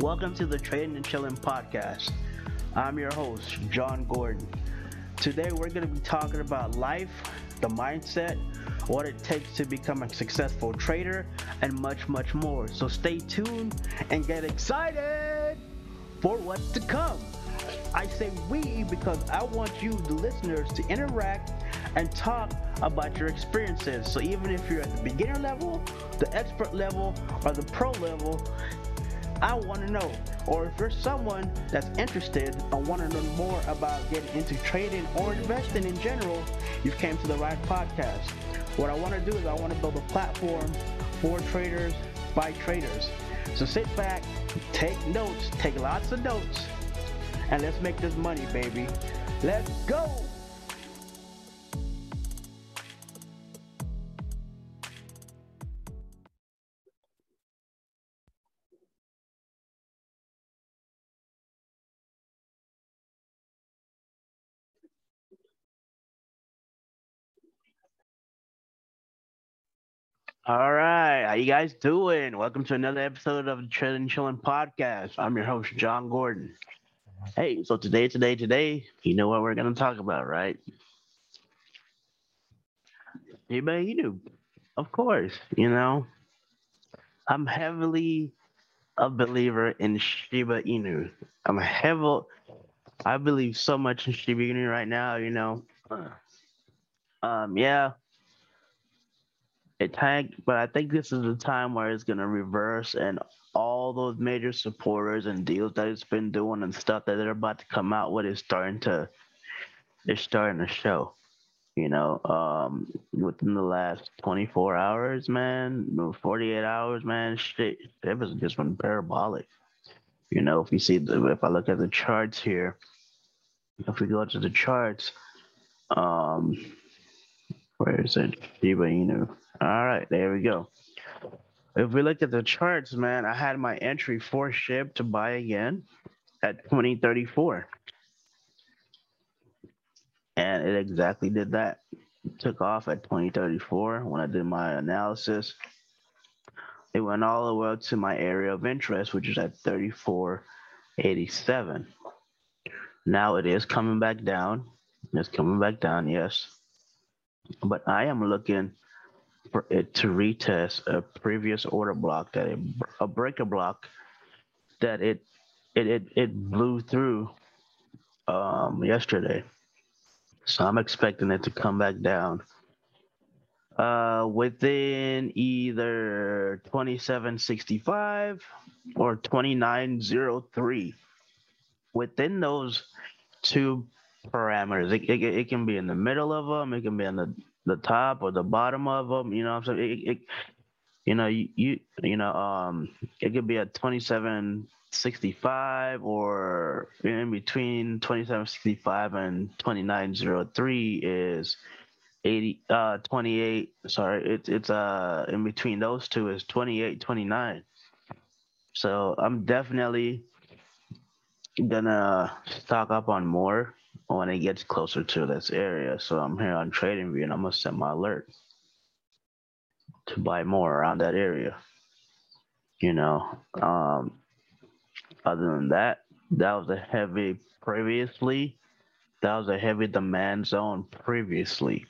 Welcome to the Trading and Chilling podcast. I'm your host, John Gordon. Today we're going to be talking about life, the mindset, what it takes to become a successful trader, and much, much more. So stay tuned and get excited for what's to come. I say we because I want you, the listeners, to interact and talk about your experiences. So even if you're at the beginner level, the expert level, or the pro level, I want to know. Or if you're someone that's interested and want to learn more about getting into trading or investing in general, you've came to the right podcast. What I want to do is I want to build a platform for traders by traders. So sit back, take notes, take lots of notes, and let's make this money, baby. Let's go! All right, how you guys doing? Welcome to another episode of the Trading Chilling Podcast. I'm your host, John Gordon. Hey, so today, today, today, you know what we're gonna talk about, right? Shiba Inu, of course. You know, I'm heavily a believer in Shiba Inu. I'm heavy, I believe so much in Shiba Inu right now. You know, um, yeah it tanked, but I think this is the time where it's gonna reverse and all those major supporters and deals that it's been doing and stuff that they're about to come out with is starting to it's starting to show. You know, um, within the last 24 hours, man, 48 hours, man, shit, it was just been parabolic. You know, if you see the, if I look at the charts here, if we go to the charts, um, where is it? Shiba Inu. All right, there we go. If we look at the charts, man, I had my entry for SHIB to buy again at 2034. And it exactly did that. Took off at 2034 when I did my analysis. It went all the way up to my area of interest, which is at 3487. Now it is coming back down. It's coming back down, yes. But I am looking to retest a previous order block that it, a breaker block that it it it, it blew through um, yesterday. So I'm expecting it to come back down uh, within either 2765 or 2903. Within those two parameters, it, it, it can be in the middle of them, it can be in the the top or the bottom of them. You know I'm saying? It, it, you know, you, you you know, um, it could be a 2765 or in between 2765 and 2903 is 80 uh 28 sorry it's it's uh in between those two is 28 29 so i'm definitely gonna stock up on more when it gets closer to this area. So I'm here on TradingView and I'm gonna set my alert to buy more around that area. You know, um, other than that, that was a heavy previously. That was a heavy demand zone previously.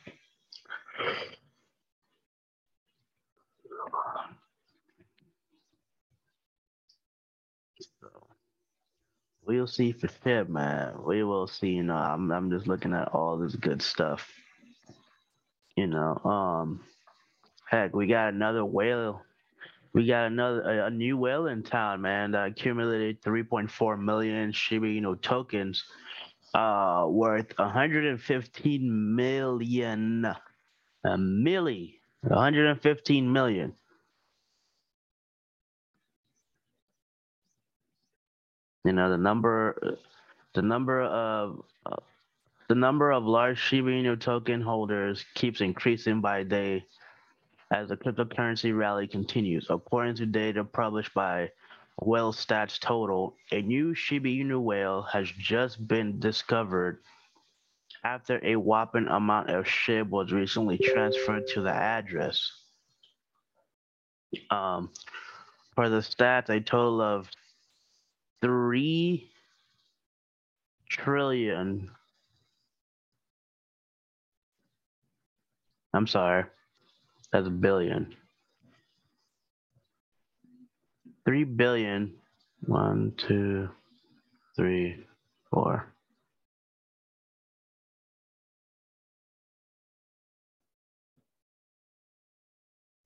We'll see for sure, man. We will see. You know, I'm I'm just looking at all this good stuff. You know, um, heck, we got another whale. We got another a, a new whale in town, man. That accumulated 3.4 million Shiba Inu tokens, uh, worth 115 million, a milli, 115 million. You know, the number, the number of, uh, the number of large Shiba Inu token holders keeps increasing by day as the cryptocurrency rally continues. According to data published by Whale Stats Total, a new Shiba Inu whale has just been discovered after a whopping amount of SHIB was recently transferred to the address. Um, for the stats, a total of three trillion. I'm sorry, that's a billion. Three billion. One, two, three, four.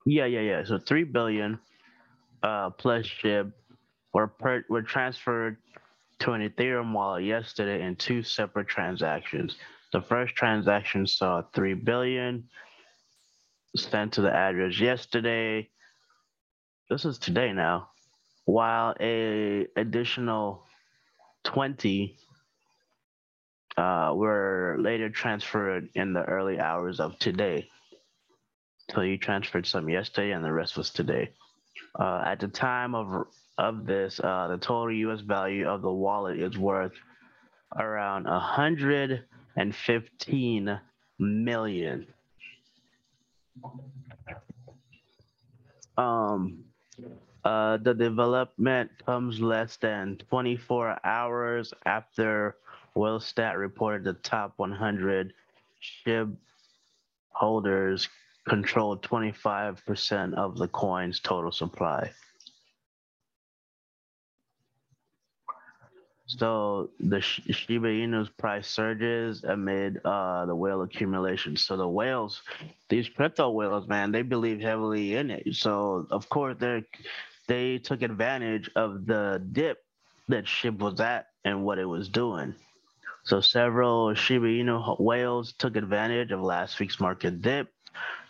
Yeah, yeah, yeah. So three billion uh, plus SHIB were per- were transferred to an Ethereum wallet yesterday in two separate transactions. The first transaction saw three billion sent to the address yesterday. This is today now, while a additional twenty uh, were later transferred in the early hours of today. So you transferred some yesterday, and the rest was today. Uh, at the time of of this, uh, the total U.S. value of the wallet is worth around 115 million. Um, uh, the development comes less than 24 hours after Wellstat reported the top 100 SHIB holders controlled 25% of the coin's total supply. So the Shiba Inu's price surges amid uh, the whale accumulation. So the whales, these crypto whales, man, they believe heavily in it. So of course they they took advantage of the dip that SHIB was at and what it was doing. So several Shiba Inu whales took advantage of last week's market dip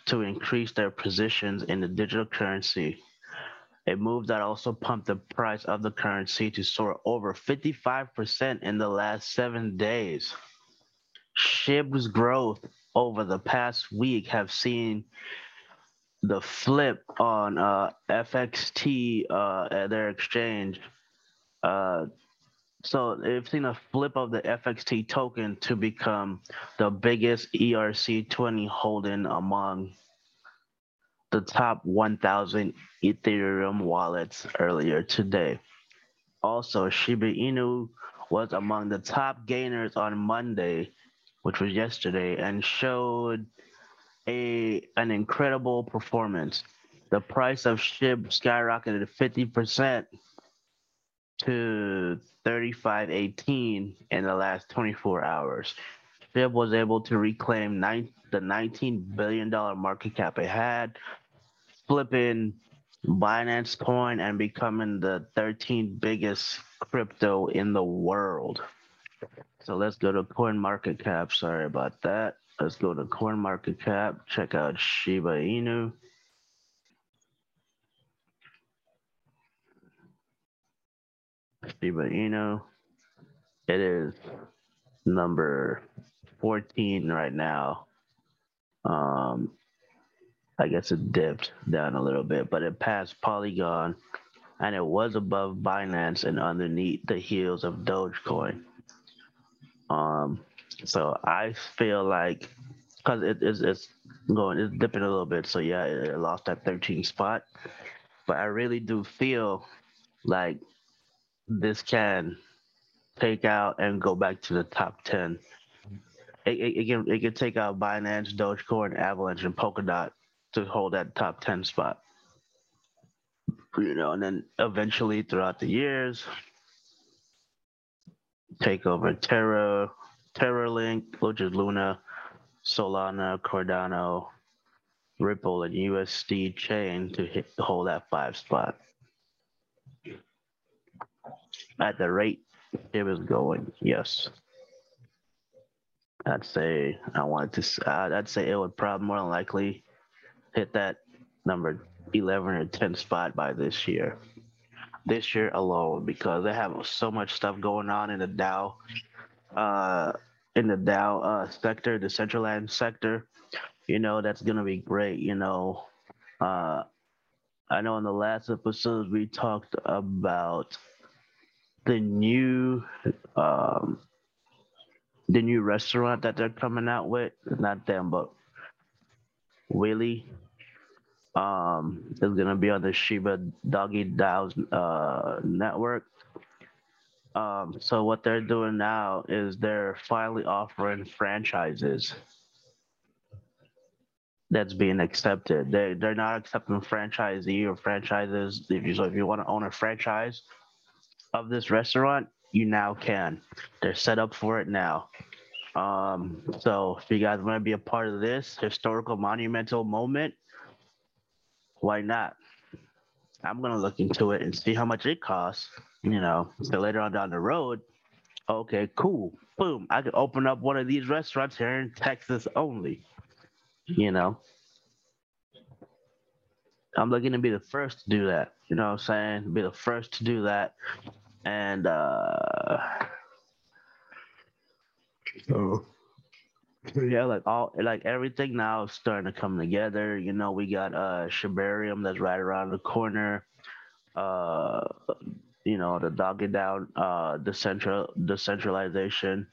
to increase their positions in the digital currency. A move that also pumped the price of the currency to soar over 55% in the last seven days. SHIB's growth over the past week have seen the flip on uh, FXT uh, their exchange. Uh, so they've seen a flip of the FXT token to become the biggest ERC20 holding among the top 1,000 Ethereum wallets earlier today. Also, Shiba Inu was among the top gainers on Monday, which was yesterday, and showed a an incredible performance. The price of SHIB skyrocketed 50% to 35.18 in the last 24 hours. SHIB was able to reclaim nine, the $19 billion market cap it had, flipping Binance Coin and becoming the 13th biggest crypto in the world. So let's go to Coin Market Cap. Sorry about that. Let's go to Coin Market Cap. Check out Shiba Inu. Shiba Inu. It is number 14 right now. Um, I guess it dipped down a little bit, but it passed Polygon and it was above Binance and underneath the heels of Dogecoin. Um, so I feel like because it is it's going it's dipping a little bit, so yeah, it lost that 13 spot. But I really do feel like this can take out and go back to the top 10. It, it, it can it can take out Binance, Dogecoin, Avalanche, and Polkadot to hold that top 10 spot. You know, and then eventually throughout the years, take over Terra, Terralink, which is Luna, Solana, Cardano, Ripple, and USD chain to hit hold that five spot. At the rate it was going, yes. I'd say I wanted to. I'd say it would probably more than likely hit that number 11 or 10 spot by this year. This year alone, because they have so much stuff going on in the DAO, uh, in the DAO uh, sector, the Decentraland sector. You know, that's gonna be great. You know, uh, I know in the last episode we talked about the new um, the new restaurant that they're coming out with. Not them, but Welly um, is gonna be on the Shiba Doggy DAO's uh, network. Um, so what they're doing now is they're finally offering franchises that's being accepted. They they're not accepting franchisee or franchises. If you so if you want to own a franchise of this restaurant, you now can. They're set up for it now. Um, so if you guys want to be a part of this historical monumental moment, why not? I'm gonna look into it and see how much it costs. You know, so later on down the road, okay, cool, boom, I could open up one of these restaurants here in Texas only. You know, I'm looking to be the first to do that. You know what I'm saying? Be the first to do that. And uh so yeah, like all like everything now is starting to come together. You know, we got uh Shibarium that's right around the corner. Uh you know, the Doggy DAO uh the central decentralization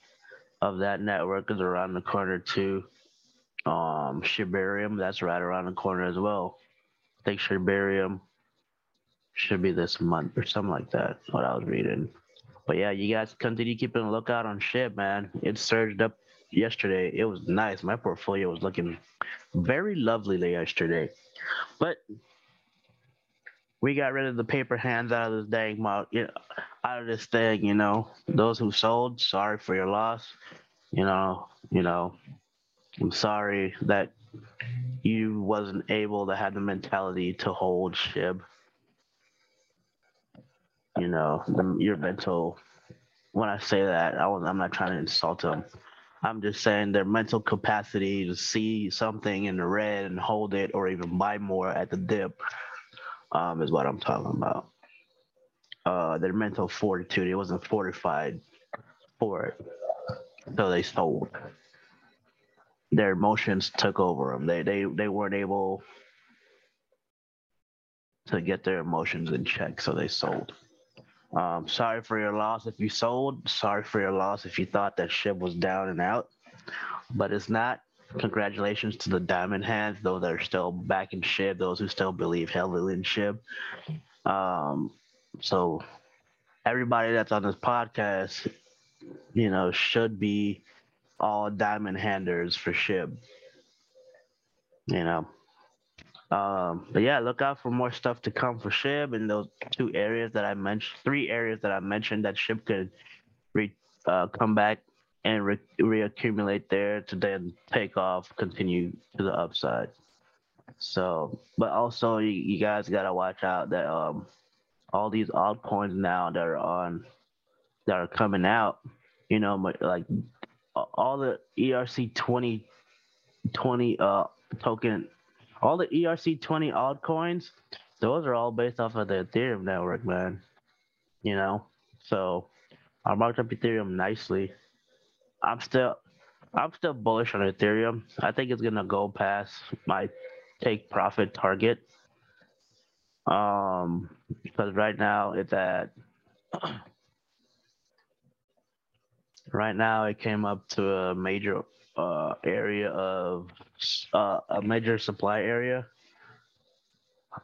of that network is around the corner too. Um Shibarium, that's right around the corner as well. I think Shibarium should be this month or something like that. What I was reading. But yeah, you guys continue keeping a lookout on Shib, man. It surged up yesterday. It was nice. My portfolio was looking very lovely yesterday. But we got rid of the paper hands out of this dang know, out of this thing, you know. Those who sold, sorry for your loss. You know, you know, I'm sorry that you wasn't able to have the mentality to hold Shib. You know, the, your mental. When I say that, I i'm not trying to insult them. I'm just saying their mental capacity to see something in the red and hold it, or even buy more at the dip, um, is what I'm talking about. Uh, their mental fortitude, it wasn't fortified for it, so they sold their emotions took over them. They they they weren't able to get their emotions in check, so they sold. Um, sorry for your loss if you sold. Sorry for your loss if you thought that Shib was down and out, but it's not. Congratulations to the diamond hands, those that are still back in Shib, those who still believe heavily in Shib. Um, so everybody that's on this podcast, you know, should be all diamond handers for Shib. You know. Um, but yeah, look out for more stuff to come for Shib in those two areas that I mentioned, three areas that I mentioned that Shib could re, uh, come back and re- reaccumulate there to then take off, continue to the upside. So, but also you, you guys gotta watch out that um all these altcoins now that are on that are coming out, you know, like all the ERC 20, 20 uh, token, all the ERC 20 altcoins, those are all based off of the Ethereum network, man. You know, so I marked up Ethereum nicely. I'm still, I'm still bullish on Ethereum. I think it's gonna go past my take profit target. Um, because right now it's at Right now, it came up to a major uh, area of uh, a major supply area.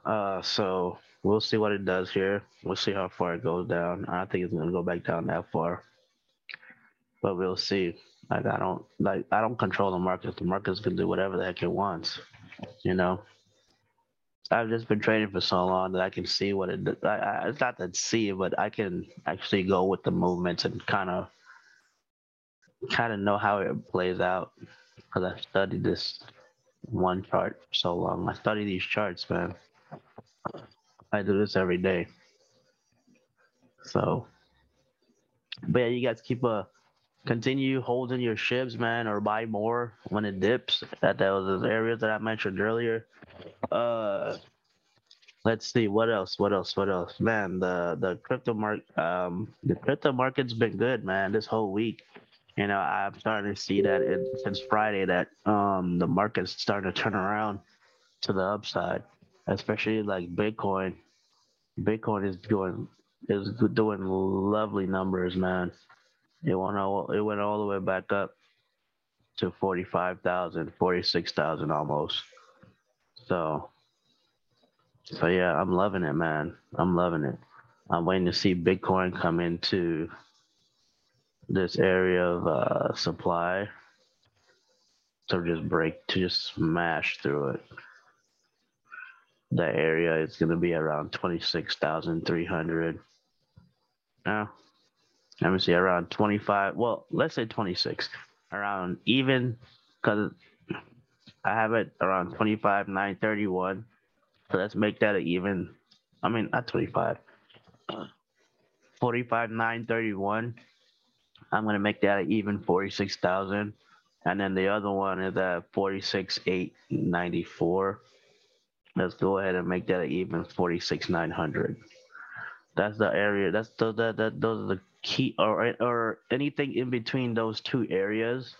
Uh, so we'll see what it does here. We'll see how far it goes down. I don't think it's gonna go back down that far, but we'll see. Like I don't like I don't control the market. The market's gonna do whatever the heck it wants. You know. I've just been trading for so long that I can see what it. I, I, it's not that see, but I can actually go with the movements and kind of kind of know how it plays out because I've studied this one chart for so long. I study these charts, man. I do this every day. So, but yeah, you guys keep a uh, continue holding your Shibs, man, or buy more when it dips at those areas that I mentioned earlier. Uh, let's see what else, what else, what else, man. The the crypto market, um, the crypto market's been good, man, this whole week you know, I'm starting to see that since Friday that um, the market's starting to turn around to the upside, especially like Bitcoin. Bitcoin is doing is doing lovely numbers, man. It went all it went all the way back up to 45,000, 46,000 almost. So so yeah, I'm loving it, man. I'm loving it. I'm waiting to see Bitcoin come into this area of uh, supply to just break to just smash through it. That area is going to be around twenty six thousand three hundred. Now, let me see, around twenty five. Well, let's say twenty six. Around even because I have it around twenty five nine thirty one. So let's make that an even. I mean, not twenty five. 45 931 i'm going to make that an even 46000 and then the other one is at 46 894 let's go ahead and make that an even 46 900 that's the area that's the, that, that those are the key or or anything in between those two areas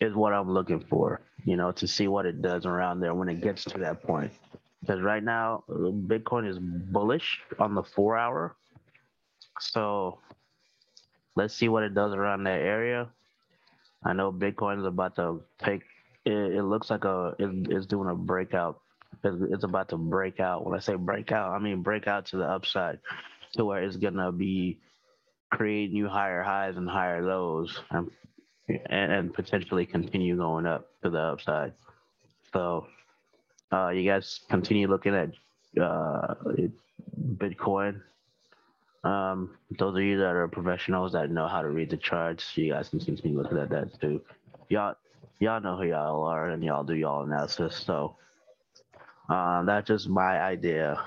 is what i'm looking for you know to see what it does around there when it gets to that point. Because right now bitcoin is bullish on the four hour. So let's see what it does around that area. I know Bitcoin is about to take. It, it looks like a it, it's doing a breakout. It's, it's about to break out. When I say breakout, I mean break out to the upside, to where it's gonna be create new higher highs and higher lows, and and, and potentially continue going up to the upside. So, uh, you guys continue looking at uh, Bitcoin um, those of you that are professionals that know how to read the charts, you guys can continue looking at that too. Y'all, y'all know who y'all are, and y'all do y'all analysis. So, uh, that's just my idea.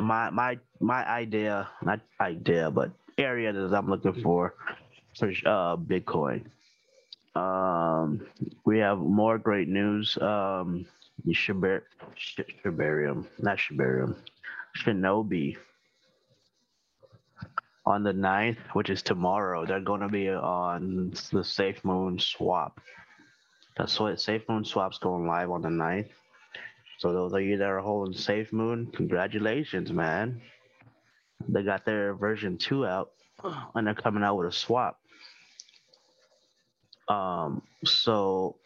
My my my idea, not idea, but area that I'm looking for for uh, Bitcoin. Um, we have more great news. Um, Shibarium, Shibarium, not Shibarium, Shibnobi on the 9th, which is tomorrow, they're going to be on the Safe Moon swap. That's what Safe Moon swap's going live on the 9th. So those of you that are holding Safe Moon, congratulations, man. They got their version 2 out and they're coming out with a swap. Um, so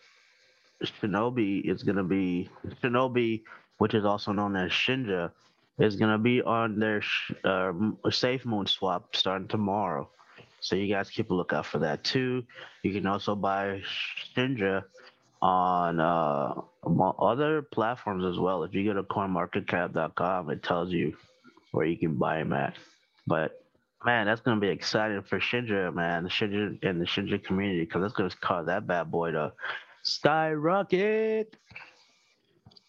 Shibnobi is going to be Shibnobi, which is also known as Shinja, is gonna be on their uh, Safe Moon swap starting tomorrow. So you guys keep a lookout for that too. You can also buy Shinja on uh, other platforms as well. If you go to coinmarketcap.com, it tells you where you can buy them at. But man, that's gonna be exciting for Shinja, man, the Shinja and the Shinja community, because that's gonna cause that bad boy to skyrocket.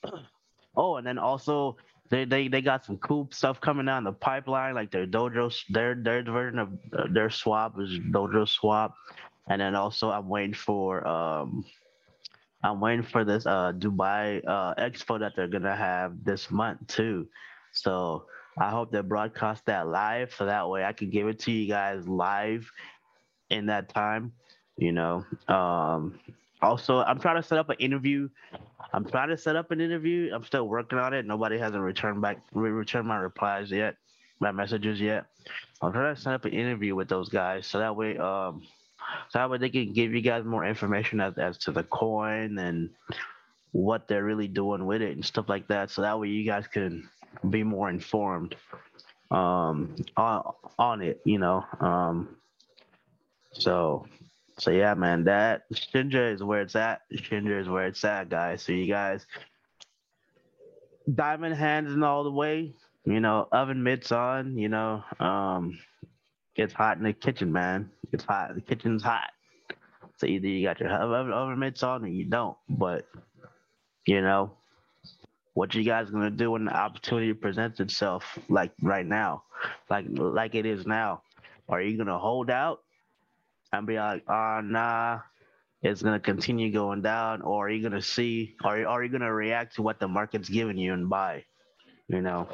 Oh, and then also they, they they got some cool stuff coming down the pipeline, like their dojo, their their version of uh, their swap is dojo swap, and then also I'm waiting for um, I'm waiting for this uh Dubai uh expo that they're gonna have this month too, so I hope they broadcast that live so that way I can give it to you guys live in that time, you know. Um, also, I'm trying to set up an interview. I'm trying to set up an interview. I'm still working on it. Nobody hasn't returned back, returned my replies yet, my messages yet. I'm trying to set up an interview with those guys so that way, um, so that way they can give you guys more information as, as to the coin and what they're really doing with it and stuff like that. So that way you guys can be more informed um, on on it. You know. Um, so so yeah, man, that Shinja is where it's at. Shinja is where it's at, guys. So you guys, diamond hands and all the way. You know, oven mitts on. You know, um, gets hot in the kitchen, man. It's hot. The kitchen's hot. So either you got your oven, oven mitts on or you don't. But you know, what you guys gonna do when the opportunity presents itself, like right now, like like it is now? Are you gonna hold out and be like, oh, nah, it's to continue going down? Or are you to see, or are you to react to what the market's giving you and buy? You know,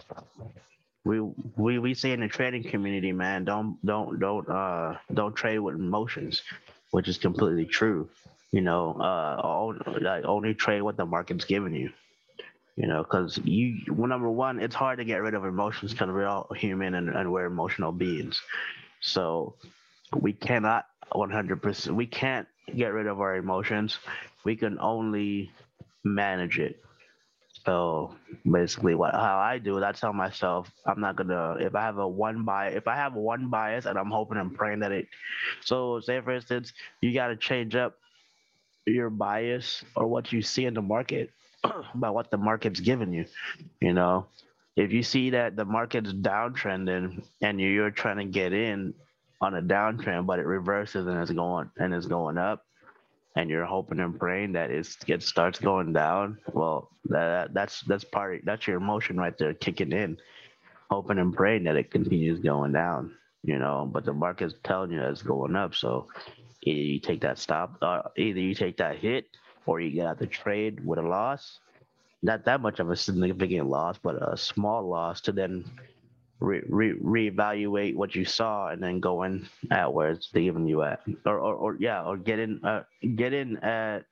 we, we, we say in the trading community, man, don't, don't, don't, uh, don't trade with emotions, which is completely true. You know, uh, only, like, only trade what the market's giving you you know because you well, number one it's hard to get rid of emotions because we're all human and, and, we're emotional beings so we cannot 100%. We can't get rid of our emotions. We can only manage it. So basically, what how I do it, I tell myself I'm not gonna if I have a one bias if I have one bias and I'm hoping and praying that it. So say for instance, you got to change up your bias or what you see in the market by what the market's giving you. You know, if you see that the market's downtrending and you're trying to get in on a downtrend, but it reverses and it's going and it's going up, and you're hoping and praying that it it starts going down, well, that that's that's part that's your emotion right there kicking in, hoping and praying that it continues going down. You know, but the market's telling you that it's going up, so either you take that stop, uh, either you take that hit, or you get out the trade with a loss. Not that much of a significant loss, but a small loss to then re, re, reevaluate what you saw and then go in at where it's leaving you at, or, or, or yeah, or get in, uh, get in at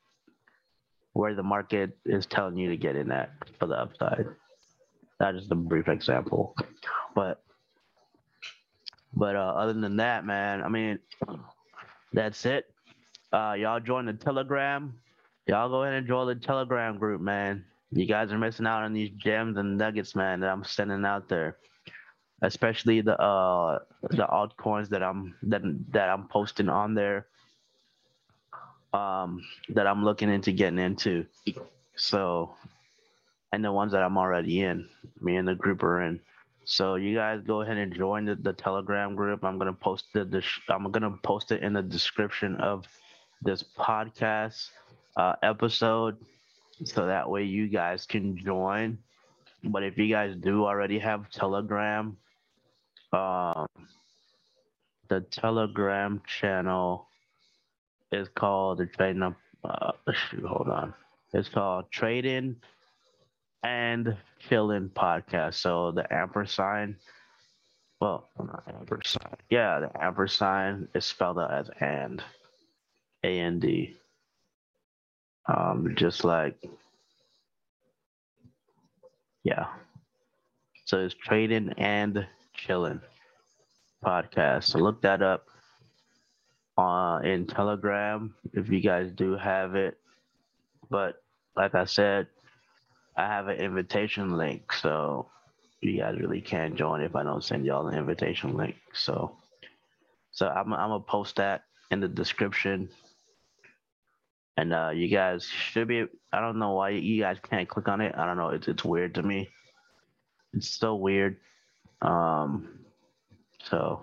where the market is telling you to get in at for the upside. That is the brief example, but but uh, other than that, man, I mean, that's it. Uh, y'all join the Telegram. Y'all go ahead and join the Telegram group, man. You guys are missing out on these gems and nuggets, man, that I'm sending out there especially the uh the altcoins that I'm that that I'm posting on there um that I'm looking into getting into. So and the ones that I'm already in, me and the group are in. So you guys go ahead and join the, the Telegram group. I'm gonna post the I'm gonna post it in the description of this podcast uh, episode, so that way you guys can join. But if you guys do already have Telegram, um, the Telegram channel is called the trading up. Uh, shoot, hold on. It's called Trading and Chilling Podcast. So the ampersand, well, not ampersand. Yeah, the ampersand is spelled out as and, A N D. D um, just like, yeah. So it's trading and chilling podcast. So look that up uh, in Telegram if you guys do have it. But like I said, I have an invitation link, so you guys really can't join if I don't send y'all an invitation link. So, so I'm I'm gonna post that in the description, and uh, you guys should be. I don't know why you guys can't click on it. I don't know. It's it's weird to me. It's so weird. Um, so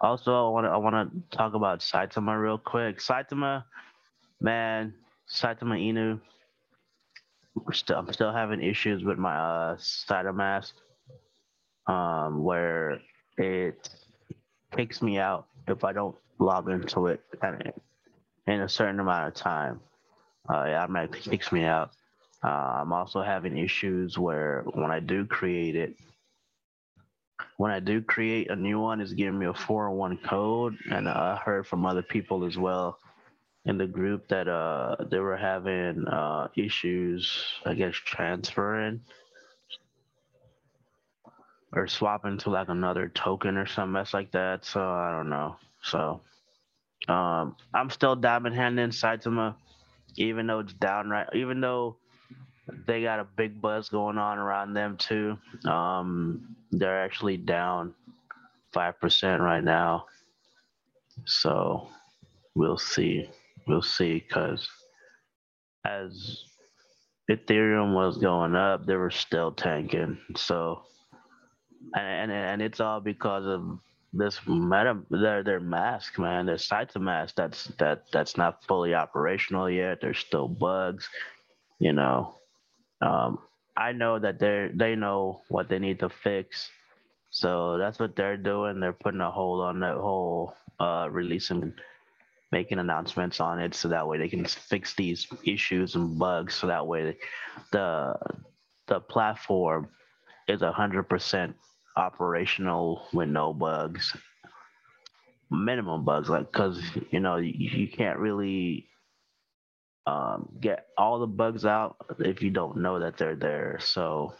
also I want to I want to talk about Saitama real quick. Saitama, man, Saitama Inu. We're still I'm still having issues with my uh Saitama um, where it kicks me out if I don't log into it in a certain amount of time. Uh, it automatically kicks me out. Uh, I'm also having issues where when I do create it, when I do create a new one, it's giving me a 401 code. And I heard from other people as well in the group that uh, they were having uh, issues, I guess, transferring or swapping to like another token or some mess like that. So I don't know. So um, I'm still diamond handing Saitama, even though it's downright, even though they got a big buzz going on around them too. Um, they're actually down five percent right now, so we'll see. We'll see because as Ethereum was going up, they were still tanking. So, and and, and it's all because of this meta their their mask, man. Their SaitaMask that's that that's not fully operational yet. There's still bugs, you know. Um, I know that they they know what they need to fix, so that's what they're doing. They're putting a hold on that whole uh, releasing, making announcements on it, so that way they can fix these issues and bugs. So that way, the the platform is hundred percent operational with no bugs, minimum bugs, like because you know you, you can't really um, get all the bugs out if you don't know that they're there. So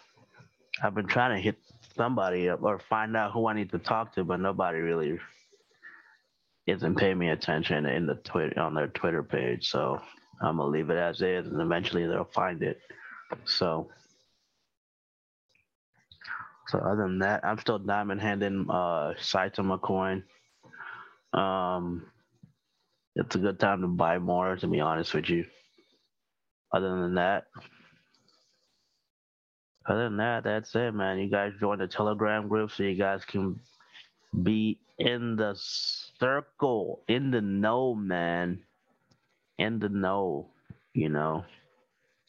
I've been trying to hit somebody up or find out who I need to talk to, but nobody really isn't paying me attention in the Twitter on their Twitter page. So I'm gonna leave it as is, and eventually they'll find it. So So other than that, I'm still diamond handing uh Saitama coin. Um, it's a good time to buy more. To be honest with you. Other than that, other than that, that's it, man. You guys join the Telegram group so you guys can be in the circle, in the know, man. In the know, you know.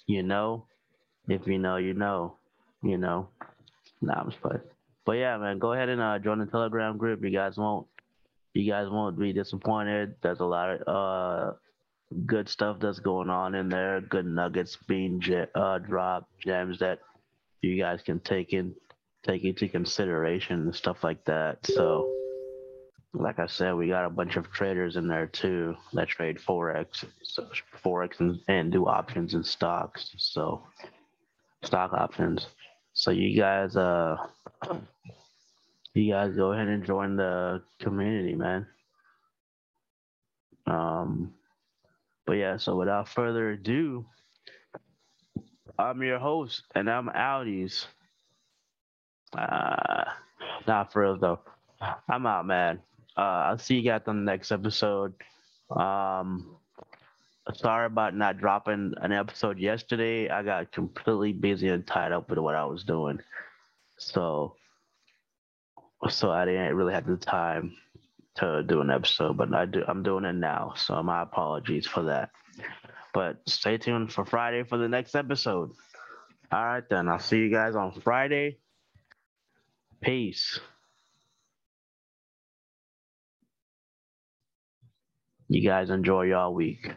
You know, if you know, you know, you know. Nah, I'm just playing. But yeah, man, go ahead and uh, join the Telegram group. You guys won't, you guys won't be disappointed. There's a lot of uh, good stuff that's going on in there. Good nuggets being uh, dropped, gems that you guys can take in take into consideration and stuff like that. So, like I said, we got a bunch of traders in there too that trade forex, so forex and, and do options and stocks. So, stock options. So you guys, uh, you guys go ahead and join the community, man. Um, but yeah, so without further ado, I'm your host, and I'm Audis. Uh, not for real though. I'm out, man. Uh, I'll see you guys on the next episode. Um, sorry about not dropping an episode yesterday. I got completely busy and tied up with what I was doing, so so I didn't really have the time to do an episode. But I do. I'm doing it now, so my apologies for that. But stay tuned for Friday for the next episode. All right, then. I'll see you guys on Friday. Peace. You guys enjoy y'all week.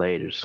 Laters